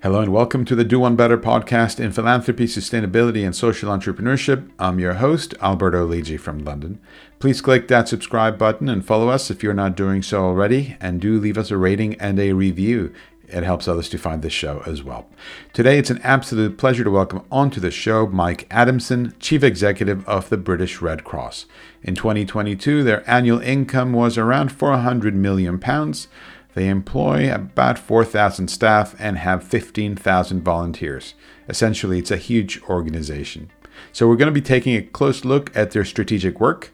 Hello and welcome to the Do One Better podcast in philanthropy, sustainability, and social entrepreneurship. I'm your host, Alberto Lidji from London. Please click that subscribe button and follow us if you're not doing so already, and do leave us a rating and a review. It helps others to find this show as well. Today, it's an absolute pleasure to welcome onto the show Mike Adamson, Chief Executive of the British Red Cross. In 2022, their annual income was around 400 million pounds. They employ about 4,000 staff and have 15,000 volunteers. Essentially, it's a huge organization. So, we're going to be taking a close look at their strategic work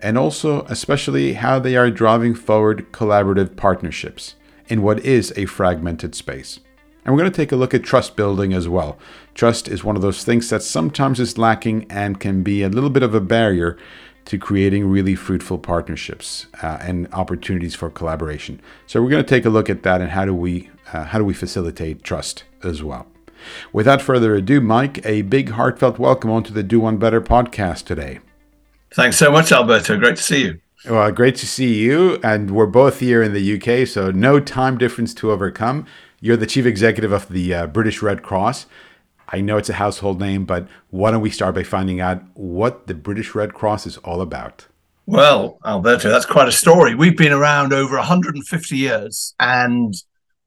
and also, especially, how they are driving forward collaborative partnerships in what is a fragmented space. And we're going to take a look at trust building as well. Trust is one of those things that sometimes is lacking and can be a little bit of a barrier to creating really fruitful partnerships uh, and opportunities for collaboration. So we're going to take a look at that and how do we uh, how do we facilitate trust as well. Without further ado, Mike, a big heartfelt welcome onto the Do One Better podcast today. Thanks so much, Alberto. Great to see you. Well, great to see you. And we're both here in the UK, so no time difference to overcome. You're the chief executive of the uh, British Red Cross. I know it's a household name, but why don't we start by finding out what the British Red Cross is all about? Well, Alberto, that's quite a story. We've been around over 150 years, and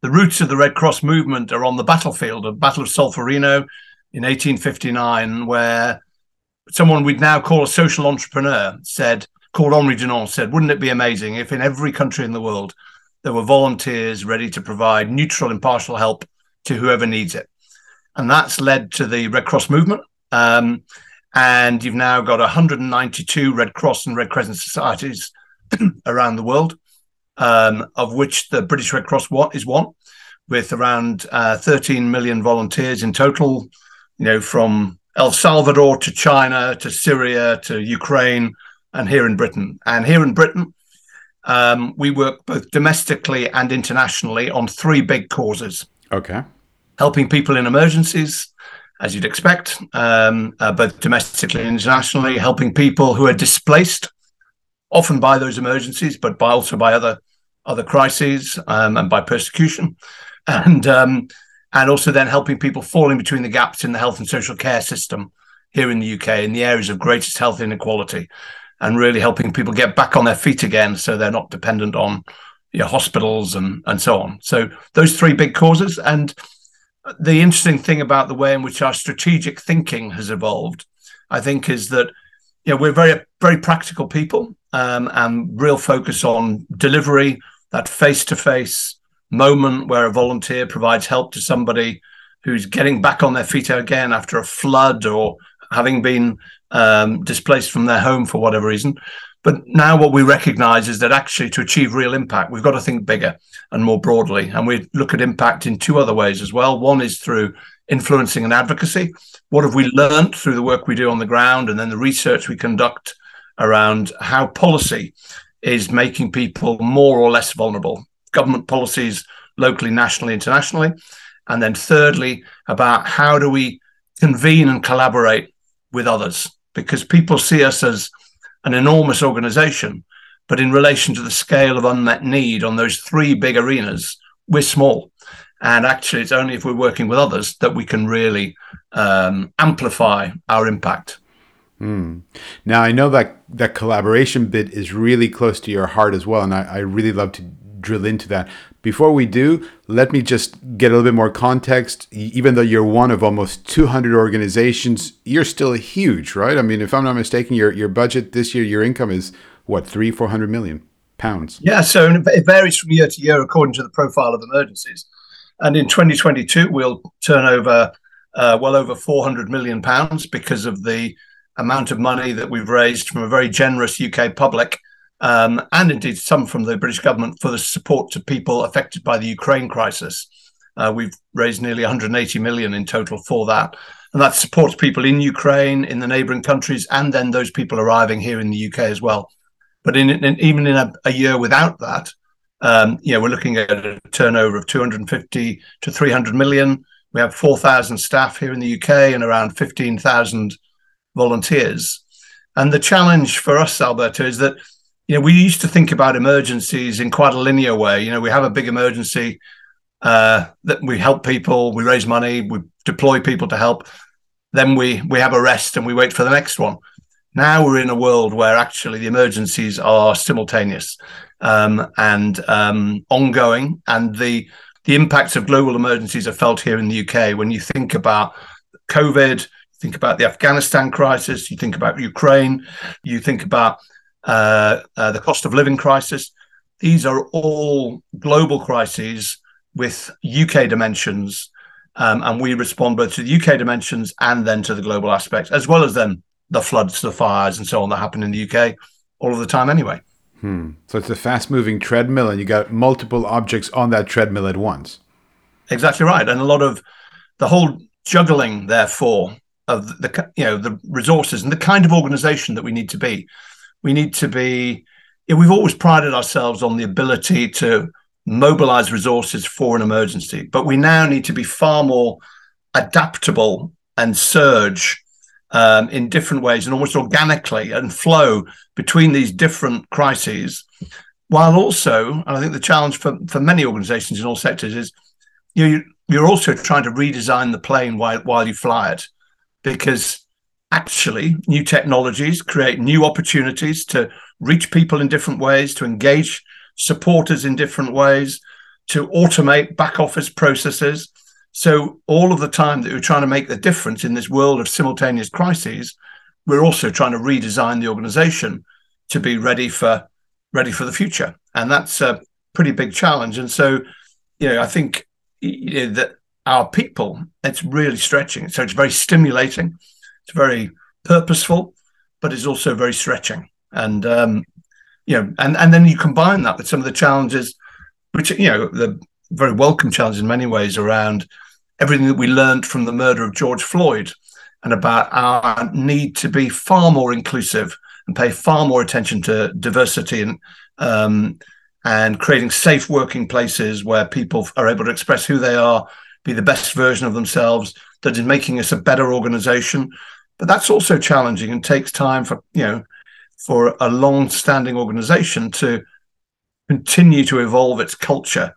the roots of the Red Cross movement are on the battlefield of Battle of Solferino in 1859, where someone we'd now call a social entrepreneur said, called Henri Dunant, said, Wouldn't it be amazing if in every country in the world there were volunteers ready to provide neutral, impartial help to whoever needs it? And that's led to the Red Cross movement. Um, and you've now got 192 Red Cross and Red Crescent societies around the world, um, of which the British Red Cross is one, with around uh, 13 million volunteers in total. You know, from El Salvador to China to Syria to Ukraine, and here in Britain. And here in Britain, um, we work both domestically and internationally on three big causes. Okay helping people in emergencies, as you'd expect, um, uh, both domestically and internationally, helping people who are displaced, often by those emergencies, but by also by other other crises um, and by persecution, and um, and also then helping people falling between the gaps in the health and social care system here in the UK in the areas of greatest health inequality, and really helping people get back on their feet again so they're not dependent on you know, hospitals and and so on. So those three big causes and the interesting thing about the way in which our strategic thinking has evolved, I think, is that you know we're very very practical people um, and real focus on delivery, that face to face moment where a volunteer provides help to somebody who's getting back on their feet again after a flood or having been um, displaced from their home for whatever reason. But now what we recognize is that actually to achieve real impact, we've got to think bigger and more broadly. And we look at impact in two other ways as well. One is through influencing and advocacy. What have we learned through the work we do on the ground and then the research we conduct around how policy is making people more or less vulnerable, government policies locally, nationally, internationally. And then thirdly, about how do we convene and collaborate with others? Because people see us as an enormous organization. But in relation to the scale of unmet need on those three big arenas, we're small. And actually, it's only if we're working with others that we can really um, amplify our impact. Mm. Now, I know that that collaboration bit is really close to your heart as well. And I, I really love to drill into that. Before we do, let me just get a little bit more context. Even though you're one of almost 200 organizations, you're still huge, right? I mean, if I'm not mistaken, your your budget this year, your income is what three, four hundred million pounds. Yeah, so it varies from year to year according to the profile of emergencies. And in 2022, we'll turn over uh, well over 400 million pounds because of the amount of money that we've raised from a very generous UK public um, and indeed some from the British government for the support to people affected by the Ukraine crisis. Uh, we've raised nearly 180 million in total for that. And that supports people in Ukraine, in the neighboring countries, and then those people arriving here in the UK as well. But in, in even in a, a, year without that, um, you know, we're looking at a turnover of 250 to 300 million. We have 4,000 staff here in the UK and around 15,000 volunteers. And the challenge for us, Alberto, is that you know, we used to think about emergencies in quite a linear way. You know, we have a big emergency, uh, that we help people, we raise money, we deploy people to help. Then we we have a rest and we wait for the next one. Now we're in a world where actually the emergencies are simultaneous um, and um, ongoing, and the the impacts of global emergencies are felt here in the UK. When you think about COVID, think about the Afghanistan crisis, you think about Ukraine, you think about uh, uh, the cost of living crisis. These are all global crises with UK dimensions, um, and we respond both to the UK dimensions and then to the global aspects, as well as then the floods, the fires, and so on that happen in the UK all of the time anyway. Hmm. So it's a fast-moving treadmill, and you got multiple objects on that treadmill at once. Exactly right, and a lot of the whole juggling, therefore, of the you know the resources and the kind of organisation that we need to be. We need to be. We've always prided ourselves on the ability to mobilize resources for an emergency. But we now need to be far more adaptable and surge um, in different ways and almost organically and flow between these different crises. While also, and I think the challenge for, for many organizations in all sectors is you, you're also trying to redesign the plane while, while you fly it because actually new technologies create new opportunities to reach people in different ways, to engage supporters in different ways, to automate back office processes. So, all of the time that we're trying to make the difference in this world of simultaneous crises, we're also trying to redesign the organization to be ready for ready for the future, and that's a pretty big challenge. And so, you know, I think you know, that our people, it's really stretching. So it's very stimulating, it's very purposeful, but it's also very stretching. And um, you know, and and then you combine that with some of the challenges, which you know, the very welcome challenge in many ways around everything that we learned from the murder of George Floyd, and about our need to be far more inclusive and pay far more attention to diversity and um, and creating safe working places where people are able to express who they are, be the best version of themselves. That is making us a better organization. But that's also challenging and takes time for you know for a long-standing organization to continue to evolve its culture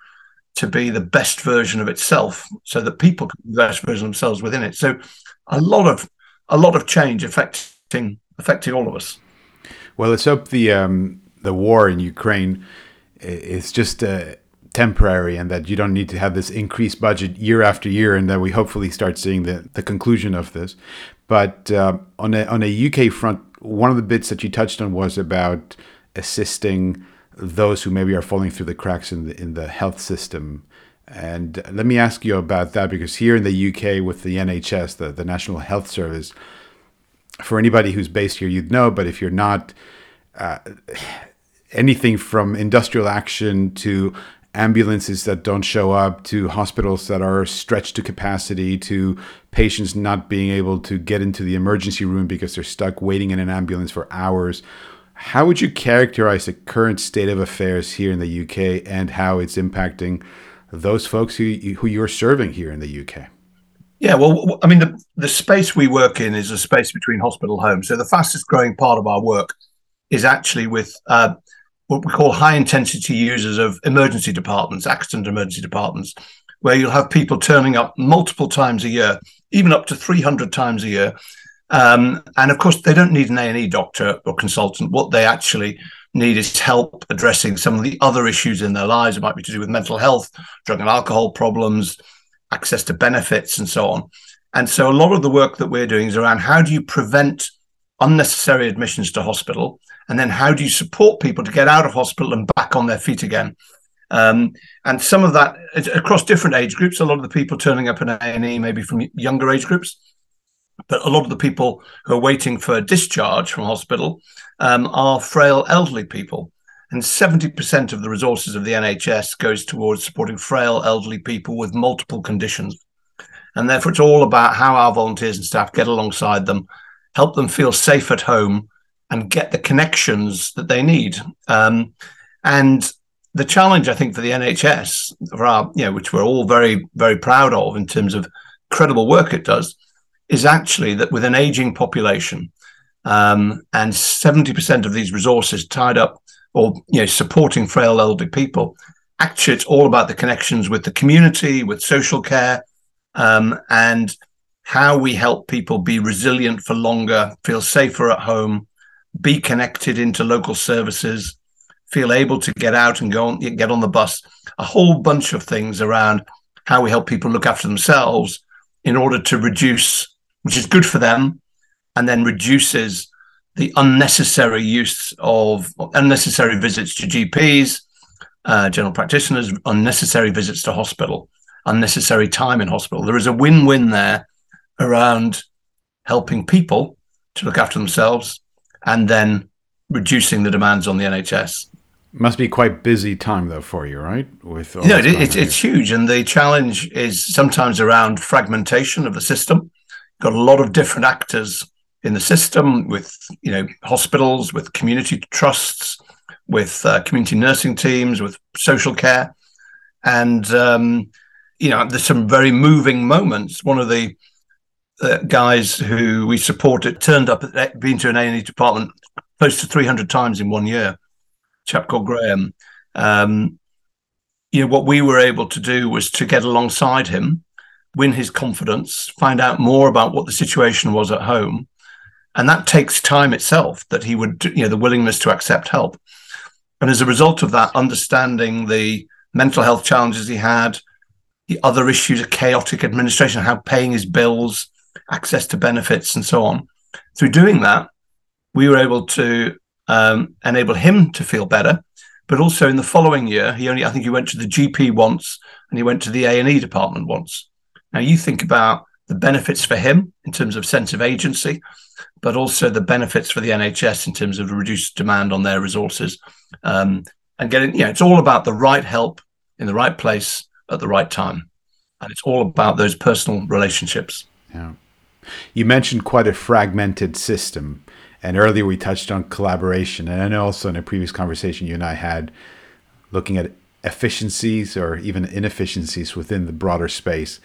to be the best version of itself so that people can be the best version of themselves within it. So a lot of a lot of change affecting affecting all of us. Well let's hope the um, the war in ukraine is just uh, temporary and that you don't need to have this increased budget year after year and that we hopefully start seeing the, the conclusion of this but uh, on a on a UK front one of the bits that you touched on was about assisting those who maybe are falling through the cracks in the in the health system. And let me ask you about that because here in the UK with the NHS, the, the National Health Service, for anybody who's based here, you'd know, but if you're not, uh, anything from industrial action to ambulances that don't show up to hospitals that are stretched to capacity to patients not being able to get into the emergency room because they're stuck waiting in an ambulance for hours. How would you characterize the current state of affairs here in the UK and how it's impacting those folks who, who you're serving here in the UK? Yeah, well, I mean, the, the space we work in is a space between hospital homes. So the fastest growing part of our work is actually with uh, what we call high intensity users of emergency departments, accident emergency departments, where you'll have people turning up multiple times a year, even up to 300 times a year. Um, and of course, they don't need an A&E doctor or consultant. What they actually need is help addressing some of the other issues in their lives. It might be to do with mental health, drug and alcohol problems, access to benefits, and so on. And so a lot of the work that we're doing is around how do you prevent unnecessary admissions to hospital and then how do you support people to get out of hospital and back on their feet again? Um, and some of that across different age groups a lot of the people turning up in a&e maybe from younger age groups but a lot of the people who are waiting for discharge from hospital um, are frail elderly people. And 70% of the resources of the nhs goes towards supporting frail elderly people with multiple conditions. And therefore it's all about how our volunteers and staff get alongside them help them feel safe at home and get the connections that they need. Um, and the challenge, I think, for the NHS, for our, you know, which we're all very, very proud of in terms of credible work it does, is actually that with an aging population um, and 70% of these resources tied up or you know supporting frail elderly people, actually it's all about the connections with the community, with social care, um, and how we help people be resilient for longer, feel safer at home, be connected into local services, feel able to get out and go on, get on the bus. A whole bunch of things around how we help people look after themselves in order to reduce, which is good for them, and then reduces the unnecessary use of unnecessary visits to GPs, uh, general practitioners, unnecessary visits to hospital, unnecessary time in hospital. There is a win win there around helping people to look after themselves and then reducing the demands on the NHS. Must be quite busy time though for you, right? With no, it, it's it's huge, and the challenge is sometimes around fragmentation of the system. Got a lot of different actors in the system, with you know hospitals, with community trusts, with uh, community nursing teams, with social care, and um, you know there's some very moving moments. One of the guys who we supported turned up at been to an A&E department close to 300 times in one year. Chap called Graham. Um, you know what we were able to do was to get alongside him, win his confidence, find out more about what the situation was at home, and that takes time itself. That he would, you know, the willingness to accept help, and as a result of that, understanding the mental health challenges he had, the other issues of chaotic administration, how paying his bills, access to benefits, and so on. Through doing that, we were able to um, enable him to feel better. But also in the following year, he only I think he went to the GP once and he went to the A and E department once. Now you think about the benefits for him in terms of sense of agency, but also the benefits for the NHS in terms of reduced demand on their resources. Um, and getting, you know, it's all about the right help in the right place at the right time. And it's all about those personal relationships. Yeah. You mentioned quite a fragmented system. And earlier we touched on collaboration. And I know also in a previous conversation you and I had looking at efficiencies or even inefficiencies within the broader space.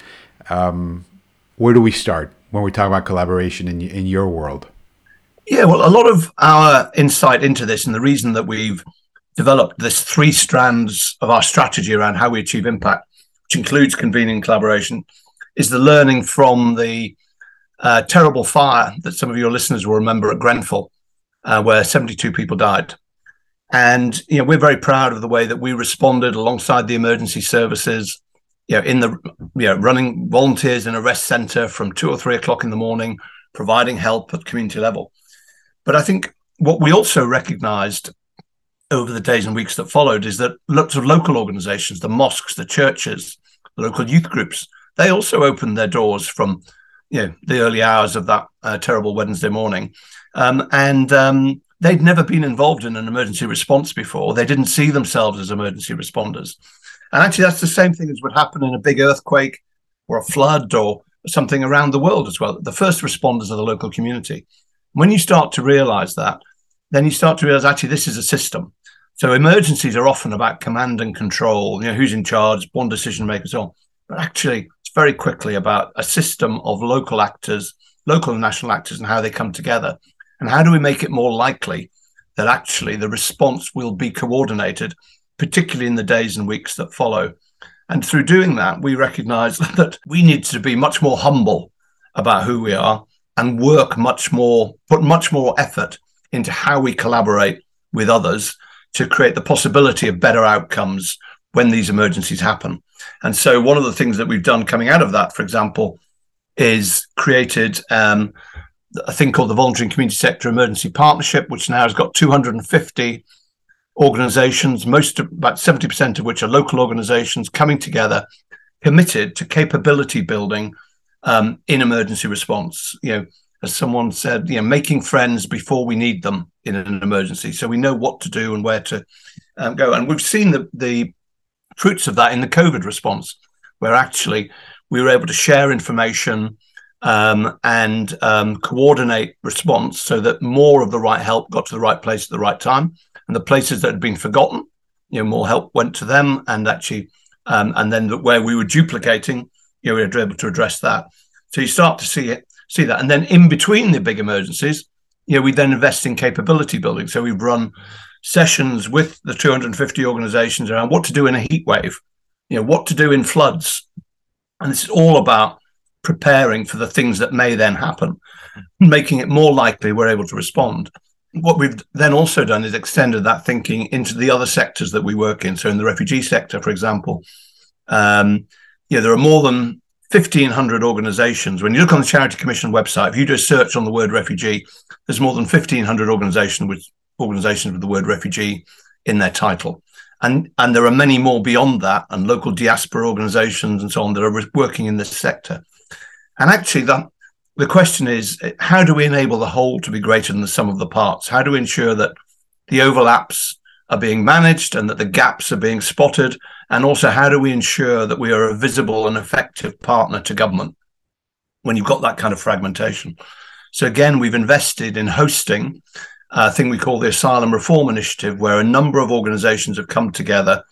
Um, where do we start when we talk about collaboration in, in your world? Yeah, well, a lot of our insight into this and the reason that we've developed this three strands of our strategy around how we achieve impact, which includes convening collaboration, is the learning from the uh, terrible fire that some of your listeners will remember at Grenfell, uh, where 72 people died. And you know, we're very proud of the way that we responded alongside the emergency services. You know, in the you know, running volunteers in a rest centre from two or three o'clock in the morning, providing help at community level. But I think what we also recognised over the days and weeks that followed is that lots of local organisations, the mosques, the churches, the local youth groups, they also opened their doors from you know the early hours of that uh, terrible Wednesday morning, um, and um, they'd never been involved in an emergency response before. They didn't see themselves as emergency responders, and actually that's the same thing as would happen in a big earthquake or a flood or something around the world as well. The first responders are the local community. When you start to realize that, then you start to realize actually this is a system. So emergencies are often about command and control, you know, who's in charge, one decision maker, so on. But actually, very quickly about a system of local actors, local and national actors, and how they come together. And how do we make it more likely that actually the response will be coordinated, particularly in the days and weeks that follow? And through doing that, we recognize that we need to be much more humble about who we are and work much more, put much more effort into how we collaborate with others to create the possibility of better outcomes when these emergencies happen. And so, one of the things that we've done coming out of that, for example, is created um, a thing called the Voluntary and Community Sector Emergency Partnership, which now has got 250 organizations, most about 70% of which are local organizations coming together, committed to capability building um, in emergency response. You know, as someone said, you know, making friends before we need them in an emergency, so we know what to do and where to um, go. And we've seen the the fruits of that in the COVID response, where actually we were able to share information um, and um, coordinate response so that more of the right help got to the right place at the right time, and the places that had been forgotten, you know, more help went to them, and actually, um, and then where we were duplicating, you know, we were able to address that. So you start to see it, see that, and then in between the big emergencies, you know, we then invest in capability building. So we've run sessions with the 250 organizations around what to do in a heat wave, you know, what to do in floods. And this is all about preparing for the things that may then happen, making it more likely we're able to respond. What we've then also done is extended that thinking into the other sectors that we work in. So, in the refugee sector, for example, um, yeah, there are more than 1,500 organizations. When you look on the Charity Commission website, if you do a search on the word refugee, there's more than 1,500 organizations with, organizations with the word refugee in their title. And, and there are many more beyond that, and local diaspora organizations and so on that are working in this sector. And actually, the, the question is how do we enable the whole to be greater than the sum of the parts? How do we ensure that the overlaps are being managed and that the gaps are being spotted and also, how do we ensure that we are a visible and effective partner to government when you've got that kind of fragmentation? So, again, we've invested in hosting a thing we call the Asylum Reform Initiative, where a number of organizations have come together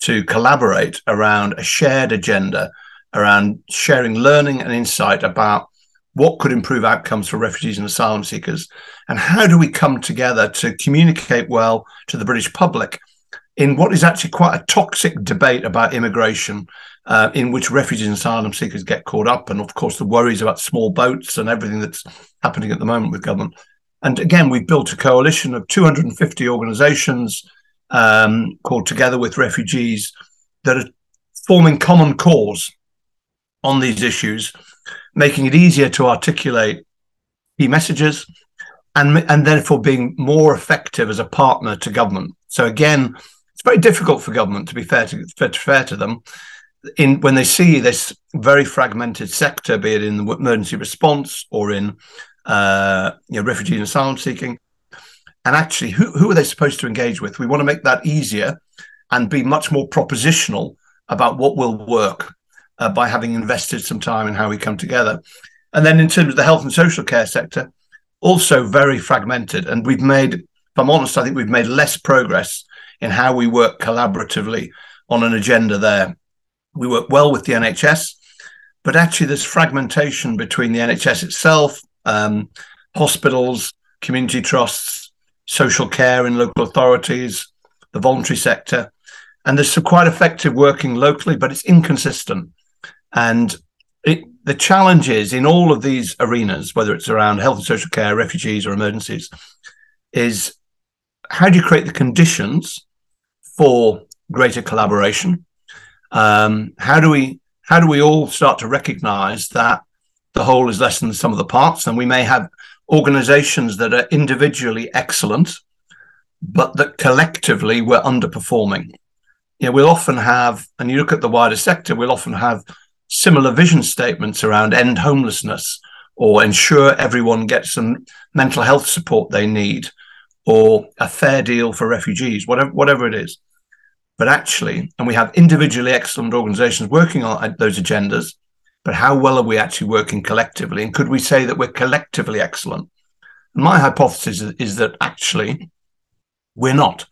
to collaborate around a shared agenda, around sharing learning and insight about what could improve outcomes for refugees and asylum seekers, and how do we come together to communicate well to the British public in what is actually quite a toxic debate about immigration, uh, in which refugees and asylum seekers get caught up, and of course the worries about small boats and everything that's happening at the moment with government. And again, we've built a coalition of 250 organisations um, called Together with Refugees that are forming common cause on these issues, making it easier to articulate key messages, and and therefore being more effective as a partner to government. So again, it's very difficult for government to be fair to fair, fair to them in when they see this very fragmented sector, be it in the emergency response or in uh, you know, refugee and asylum seeking. And actually, who, who are they supposed to engage with? We want to make that easier and be much more propositional about what will work uh, by having invested some time in how we come together. And then in terms of the health and social care sector, also very fragmented. And we've made, if I'm honest, I think we've made less progress in how we work collaboratively on an agenda there. We work well with the NHS, but actually there's fragmentation between the NHS itself, um, hospitals, community trusts, social care in local authorities, the voluntary sector. And there's some quite effective working locally, but it's inconsistent. And it, the challenge is in all of these arenas, whether it's around health and social care, refugees, or emergencies, is how do you create the conditions for greater collaboration? Um, how do we how do we all start to recognize that the whole is less than sum of the parts, and we may have organizations that are individually excellent, but that collectively we're underperforming. You know, we'll often have, and you look at the wider sector, we'll often have similar vision statements around end homelessness or ensure everyone gets some mental health support they need or a fair deal for refugees, whatever whatever it is. But actually, and we have individually excellent organizations working on those agendas, but how well are we actually working collectively? And could we say that we're collectively excellent? My hypothesis is, that actually we're not.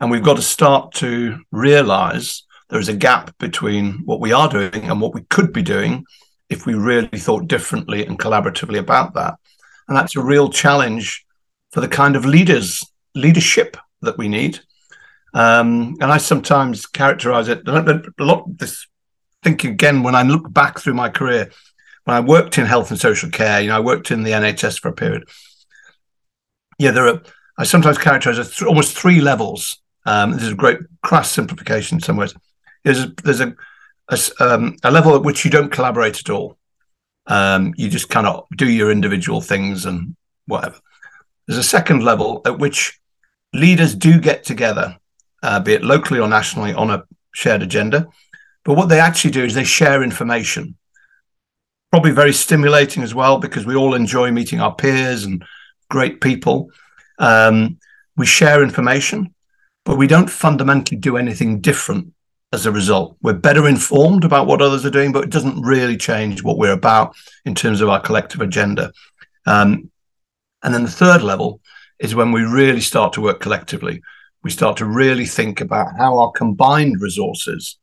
And we've got to start to realize there is a gap between what we are doing and what we could be doing if we really thought differently and collaboratively about that. And that's a real challenge for the kind of leaders, leadership that we need. Um, and I sometimes characterize it a lot. This think again when I look back through my career, when I worked in health and social care, you know, I worked in the NHS for a period. Yeah, there are. I sometimes characterize it th- almost three levels. Um, this is a great crass simplification in some ways. There's a, there's a a, um, a level at which you don't collaborate at all. Um, you just kind of do your individual things and whatever. There's a second level at which leaders do get together, uh, be it locally or nationally, on a shared agenda. But what they actually do is they share information. Probably very stimulating as well because we all enjoy meeting our peers and great people. Um, we share information, but we don't fundamentally do anything different as a result. We're better informed about what others are doing, but it doesn't really change what we're about in terms of our collective agenda. Um, and then the third level is when we really start to work collectively. We start to really think about how our combined resources,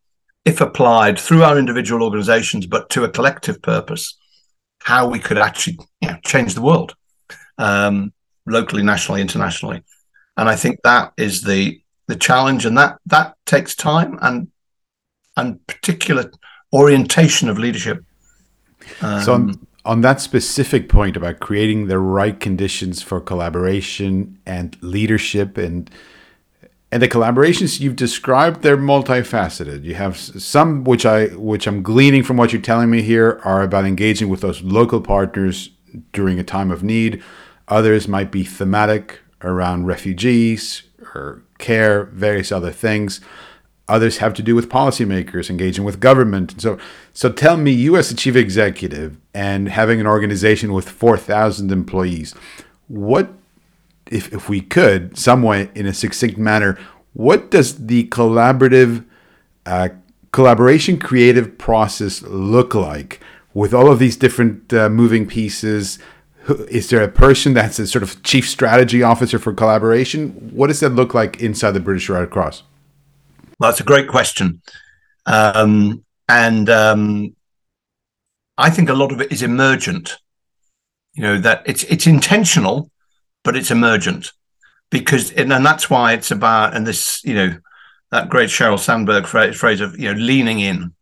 if applied through our individual organizations, but to a collective purpose, how we could actually you know, change the world um, locally, nationally, internationally. And I think that is the the challenge, and that that takes time and and particular orientation of leadership. Um, so on, on that specific point about creating the right conditions for collaboration and leadership and and the collaborations you've described they're multifaceted. You have some which i which i'm gleaning from what you're telling me here are about engaging with those local partners during a time of need. Others might be thematic around refugees or care various other things. Others have to do with policymakers engaging with government. So so tell me you as a chief executive and having an organization with 4000 employees what if, if we could, somewhat in a succinct manner, what does the collaborative uh, collaboration creative process look like with all of these different uh, moving pieces? Is there a person that's a sort of chief strategy officer for collaboration? What does that look like inside the British Red Cross? Well, that's a great question. Um, and um, I think a lot of it is emergent. You know, that it's it's intentional, but it's emergent because, and that's why it's about, and this, you know, that great Sheryl Sandberg phrase, phrase of, you know, leaning in.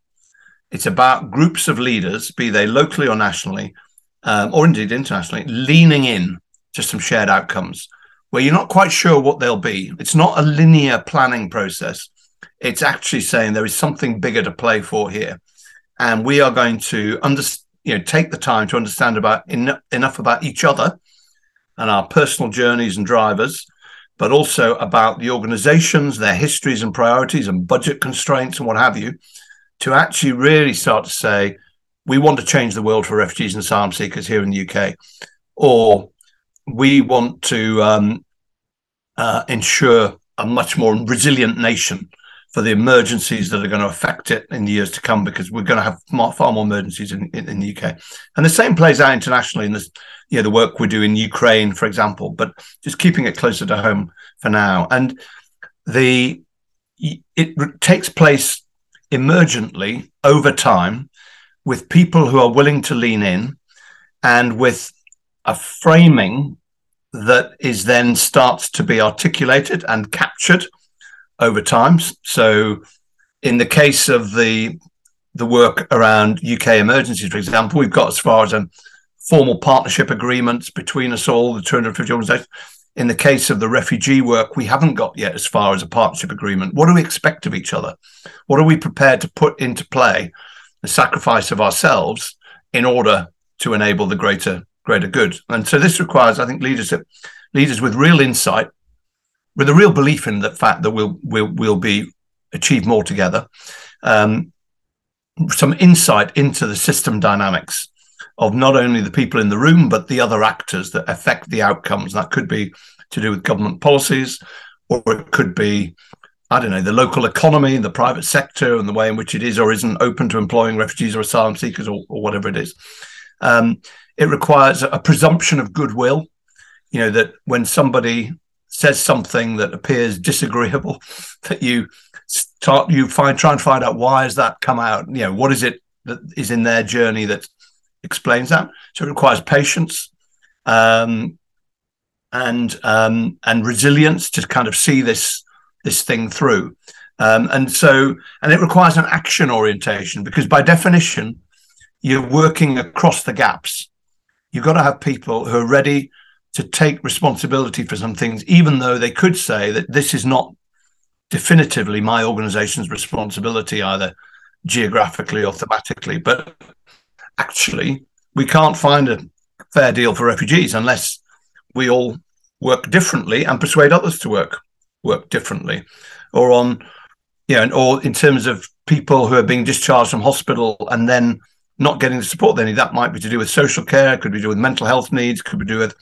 It's about groups of leaders, be they locally or nationally, um, or indeed internationally, leaning in to some shared outcomes where you're not quite sure what they'll be. It's not a linear planning process. It's actually saying there is something bigger to play for here. And we are going to under, you know, take the time to understand about en- enough about each other and our personal journeys and drivers, but also about the organizations, their histories and priorities and budget constraints and what have you, to actually really start to say, we want to change the world for refugees and asylum seekers here in the UK, or we want to um, uh, ensure a much more resilient nation for the emergencies that are going to affect it in the years to come because we're going to have far, more emergencies in, in, in, the UK. And the same plays out internationally in this, you know, the work we do in Ukraine, for example, but just keeping it closer to home for now. And the it takes place emergently over time with people who are willing to lean in and with a framing that is then starts to be articulated and captured over time. So, in the case of the the work around UK emergencies, for example, we've got as far as a formal partnership agreements between us all, the 250 organisations. In the case of the refugee work, we haven't got yet as far as a partnership agreement. What do we expect of each other? What are we prepared to put into play, the sacrifice of ourselves, in order to enable the greater greater good? And so this requires, I think, leadership, leaders with real insight with a real belief in the fact that we'll we'll we'll be achieve more together. Um, some insight into the system dynamics of not only the people in the room but the other actors that affect the outcomes. That could be to do with government policies, or it could be I don't know, the local economy, the private sector, and the way in which it is or isn't open to employing refugees or asylum seekers or, or whatever it is. Um, it requires a presumption of goodwill. You know, that when somebody says something that appears disagreeable, that you start you find try and find out why has that come out? You know, what is it that is in their journey that explains that? So it requires patience. Um, and um, and resilience to kind of see this this thing through. Um, and so, and it requires an action orientation because by definition, you're working across the gaps. You've got to have people who are ready to take responsibility for some things, even though they could say that this is not definitively my organization's responsibility, either geographically or thematically. But actually, we can't find a fair deal for refugees unless we all work differently and persuade others to work work differently, or on you know, or in terms of people who are being discharged from hospital and then not getting the support they need. That might be to do with social care, could be to do with mental health needs, could be to do with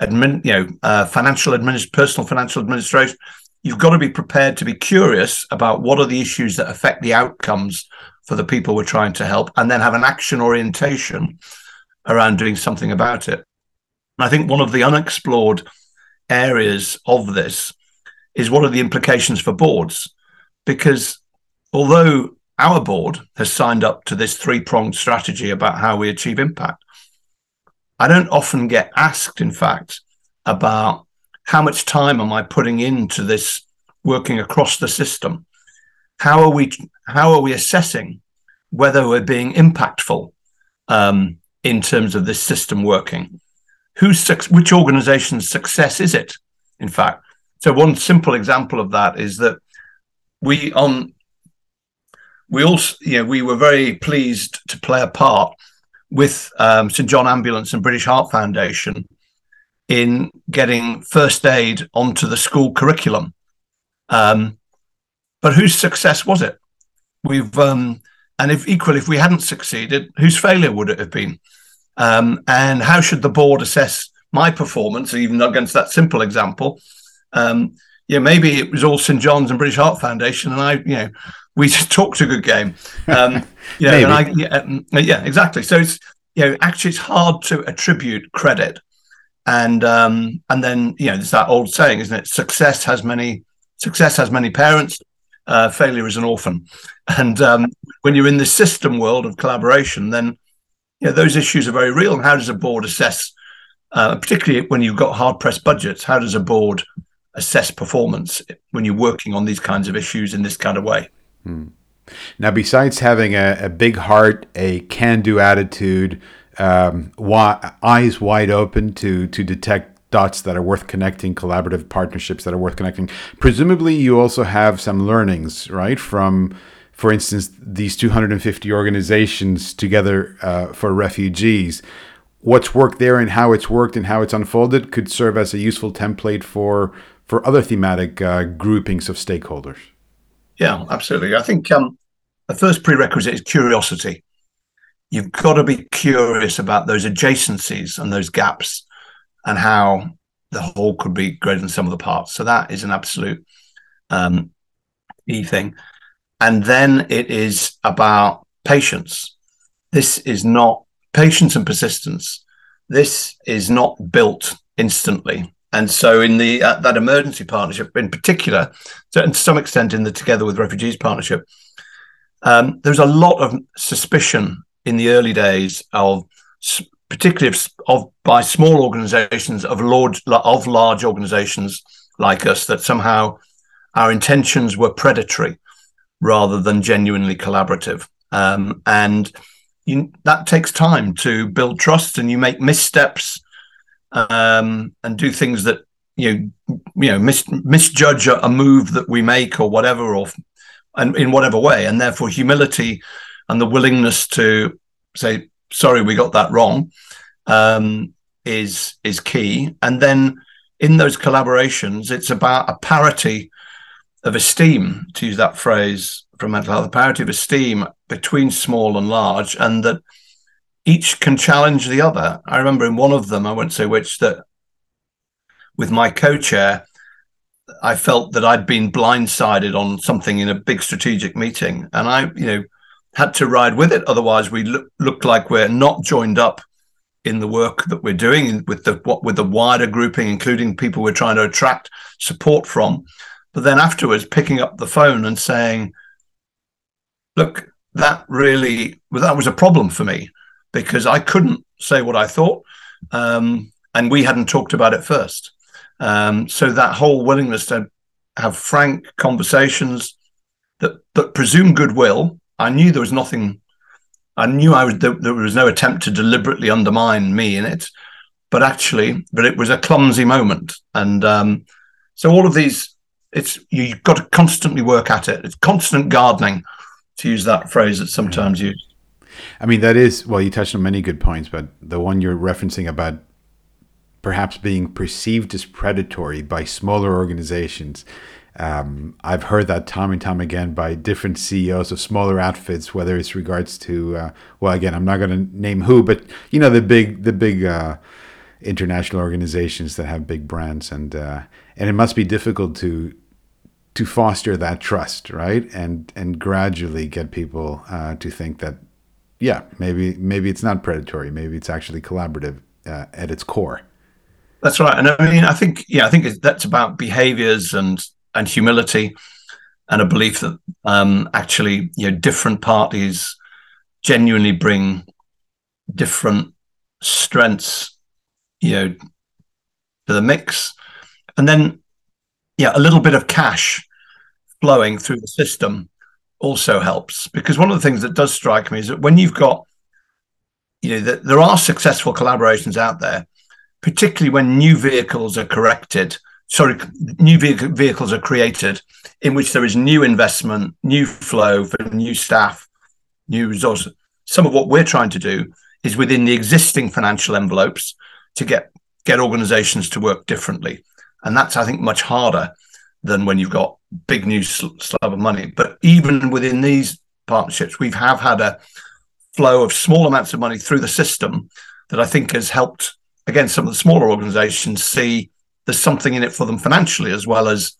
admin, you know, uh, financial administ- personal financial administration. You've got to be prepared to be curious about what are the issues that affect the outcomes for the people we're trying to help, and then have an action orientation around doing something about it. And I think one of the unexplored areas of this is what are the implications for boards? Because although our board has signed up to this three pronged strategy about how we achieve impact, I don't often get asked, in fact, about how much time am I putting into this working across the system? How are we how are we assessing whether we're being impactful um, in terms of this system working? Who's which organization's success is it? In fact, so one simple example of that is that we on we also you know we were very pleased to play a part with um, St John Ambulance and British Heart Foundation in getting first aid onto the school curriculum. Um, but whose success was it? We've um, and if equally, if we hadn't succeeded, whose failure would it have been? Um, and how should the board assess my performance, even against that simple example? Um, yeah, maybe it was all St John's and British Heart Foundation, and I, you know, we just talked a good game. Um, yeah, and I, yeah, um, yeah, exactly. So it's you know, actually, it's hard to attribute credit, and um, and then you know, there's that old saying, isn't it? Success has many success has many parents. Uh, failure is an orphan, and um, when you're in the system world of collaboration, then you know, those issues are very real. And how does a board assess, uh, particularly when you've got hard pressed budgets? How does a board assess performance when you're working on these kinds of issues in this kind of way? Hmm. Now, besides having a, a, big heart, a can-do attitude, um, eyes wide open to to detect dots that are worth connecting, collaborative partnerships that are worth connecting. Presumably, you also have some learnings, right, from, for instance, these 250 organizations together uh, for refugees. What's worked there and how it's worked and how it's unfolded could serve as a useful template for for other thematic uh, groupings of stakeholders. Yeah, absolutely. I think um, the first prerequisite is curiosity. You've got to be curious about those adjacencies and those gaps and how the whole could be greater than some of the parts. So that is an absolute um, key thing. And then it is about patience. This is not patience and persistence. This is not built instantly. And so, in the uh, that emergency partnership, in particular, to, to some extent, in the Together with Refugees partnership, um, there's a lot of suspicion in the early days of, particularly of, of by small organisations of large of large organisations like us, that somehow our intentions were predatory rather than genuinely collaborative, um, and you, that takes time to build trust, and you make missteps um, and do things that you know, you know mis- misjudge a, move that we make or whatever, or and in whatever way, and therefore humility and the willingness to say sorry, we got that wrong, um, is is key. And then in those collaborations, it's about a parity of esteem, to use that phrase from mental health, a parity of esteem between small and large, and that each can challenge the other. I remember in one of them, I won't say which, that with my co-chair, I felt that I'd been blindsided on something in a big strategic meeting, and I, you know, had to ride with it. Otherwise, we look, looked like we're not joined up in the work that we're doing with the what with the wider grouping, including people we're trying to attract support from. But then afterwards, picking up the phone and saying, "Look, that really well, that was a problem for me because I couldn't say what I thought, um, and we hadn't talked about it first. Um, so that whole willingness to have frank conversations that that presume goodwill. I knew there was nothing. I knew I was there, there was no attempt to deliberately undermine me in it, but actually, but it was a clumsy moment, and um, so all of these. It's you've got to constantly work at it. It's constant gardening, to use that phrase that's sometimes used. I mean, that is, well, you touched on many good points, but the one you're referencing about perhaps being perceived as predatory by smaller organizations. Um, I've heard that time and time again by different CEOs of smaller outfits, whether it's regards to, uh, well, again, I'm not going to name who, but you know the big, the big uh, international organizations that have big brands, and uh, and it must be difficult to to foster that trust, right? And and gradually get people uh, to think that yeah, maybe maybe it's not predatory. Maybe it's actually collaborative uh, at its core. That's right, and I mean, I think yeah, I think that's about behaviors and and humility, and a belief that um, actually you know different parties genuinely bring different strengths, you know, to the mix. and then yeah, a little bit of cash flowing through the system also helps because one of the things that does strike me is that when you've got you know that there are successful collaborations out there particularly when new vehicles are corrected sorry new vehicle, vehicles are created in which there is new investment new flow for new staff new resources some of what we're trying to do is within the existing financial envelopes to get get organizations to work differently. And that's i think much harder than when you've got big new slab of money. But even within these partnerships, we have had a flow of small amounts of money through the system that I think has helped, again, some of the smaller organizations see there's something in it for them financially as well as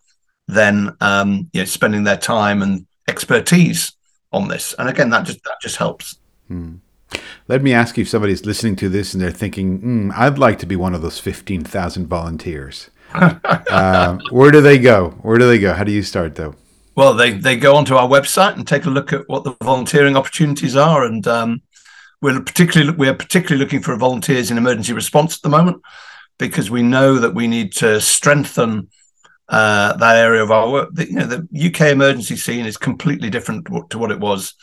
then um, you know, spending their time and expertise on this. And again, that just that just helps. Hmm. Let me ask you if somebody's listening to this and they're thinking, mm, I'd like to be one of those 15,000 volunteers uh, where do they go? Where do they go? How do you start though? Well, they they go onto our website and take a look at what the volunteering opportunities are, and um, we're particularly we're particularly looking for volunteers in emergency response at the moment because we know that we need to strengthen uh, that area of our work. The, you know, the UK emergency scene is completely different to what it was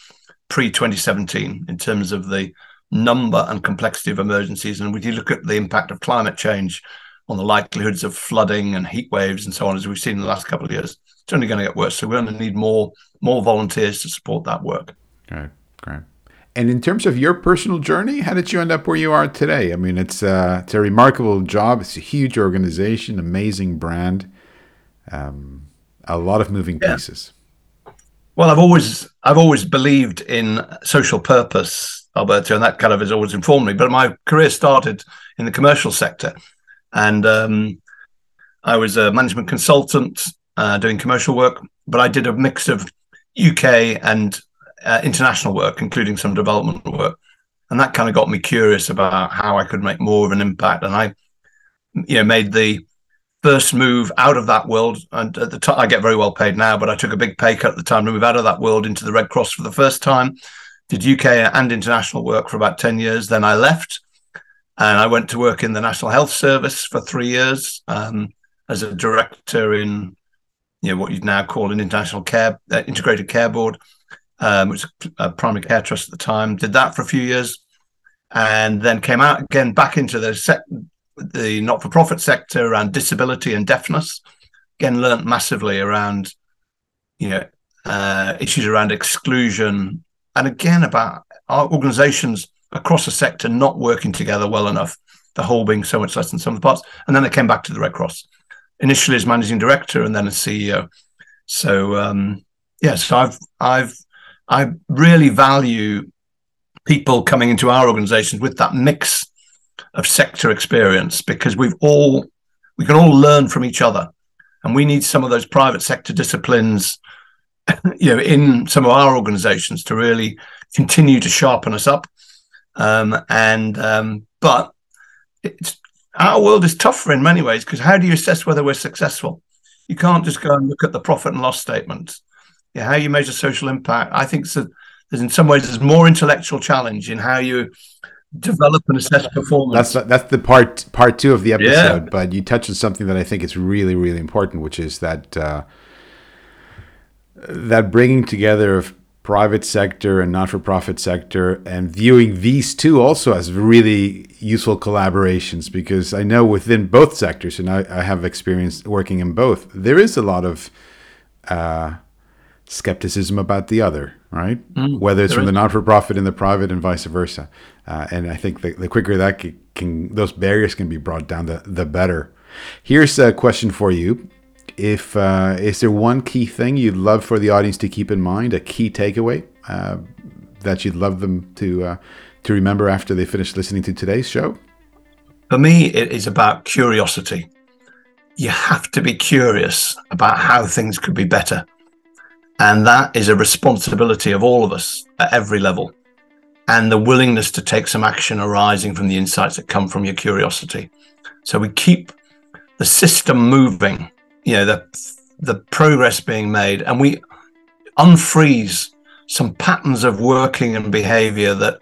pre 2017 in terms of the number and complexity of emergencies. And when you look at the impact of climate change, on the likelihoods of flooding and heat waves and so on, as we've seen in the last couple of years. It's only going to get worse. So we're going to need more more volunteers to support that work. Great, great. And in terms of your personal journey, how did you end up where you are today? I mean, it's uh, it's a remarkable job. It's a huge organization, amazing brand, um, a lot of moving yeah. pieces. Well, I've always I've always believed in social purpose, Alberto, and that kind of has always informed me. But my career started in the commercial sector, and um, I was a management consultant uh, doing commercial work, but I did a mix of UK and uh, international work, including some development work, and that kind of got me curious about how I could make more of an impact. And I, you know, made the first move out of that world. And at the time, I get very well paid now, but I took a big pay cut at the time to move out of that world into the Red Cross for the first time. Did UK and international work for about ten years. Then I left and I went to work in the National Health Service for three years um, as a director in you know what you'd now call an international care uh, integrated care board, um, which was a primary care trust at the time. Did that for a few years, and then came out again back into the sec- the not for profit sector around disability and deafness. Again, learned massively around you know uh, issues around exclusion, and again about our organisations across a sector not working together well enough, the whole being so much less than some of the parts. And then they came back to the Red Cross, initially as managing director and then as CEO. So um, yes, I've I've I really value people coming into our organizations with that mix of sector experience because we've all we can all learn from each other and we need sum of those private sector disciplines you know in some of our organizations to really continue to sharpen us up um, and um, but it's our world is tougher in many ways because how do you assess whether we're successful? You can't just go and look at the profit and loss statements. Yeah, how you measure social impact. I think so, there's in some ways there's more intellectual challenge in how you develop and assess performance. That's that's the part part two of the episode. Yeah. But you touched on something that I think is really really important, which is that uh, that bringing together of private sector and not-for-profit sector and viewing these two also as really useful collaborations because I know within both sectors and I, I have experience working in both there is a lot of uh, skepticism about the other right? Mm, whether it's from is. the not-for-profit and the private and vice versa. Uh, and I think the, the quicker that can, can those barriers can be brought down the, the better. Here's a question for you if uh, is there one key thing you'd love for the audience to keep in mind, a key takeaway uh, that you'd love them to uh, to remember after they finish listening to today's show? For me, it is about curiosity. You have to be curious about how things could be better, and that is a responsibility of all of us at every level. And the willingness to take some action arising from the insights that come from your curiosity. So we keep the system moving you know the the progress being made, and we unfreeze some patterns of working and behavior that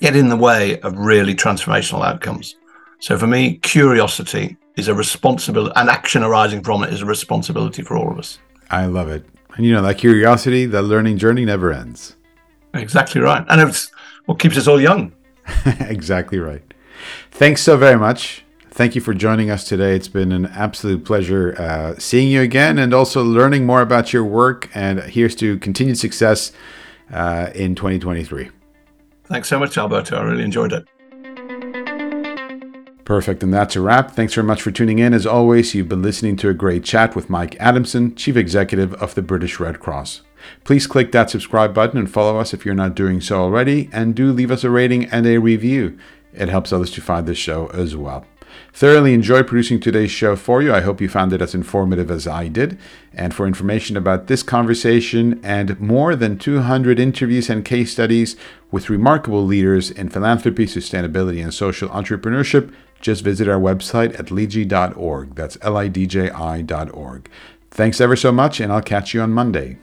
get in the way of really transformational outcomes. So for me, curiosity is a responsibility, and action arising from it is a responsibility for all of us. I love it. And you know, that curiosity, that learning journey never ends. Exactly right. And it's what keeps us all young. exactly right. Thanks so very much. Thank you for joining us today. It's been an absolute pleasure uh, seeing you again and also learning more about your work. And here's to continued success uh, in 2023. Thanks so much, Alberto. I really enjoyed it. Perfect. And that's a wrap. Thanks very much for tuning in. As always, you've been listening to a great chat with Mike Adamson, Chief Executive of the British Red Cross. Please click that subscribe button and follow us if you're not doing so already, and do leave us a rating and a review. It helps others to find this show as well. Thoroughly enjoyed producing today's show for you. I hope you found it as informative as I did. And for information about this conversation and more than 200 interviews and case studies with remarkable leaders in philanthropy, sustainability, and social entrepreneurship, just visit our website at lidji.org. That's L I D J I.org. Thanks ever so much, and I'll catch you on Monday.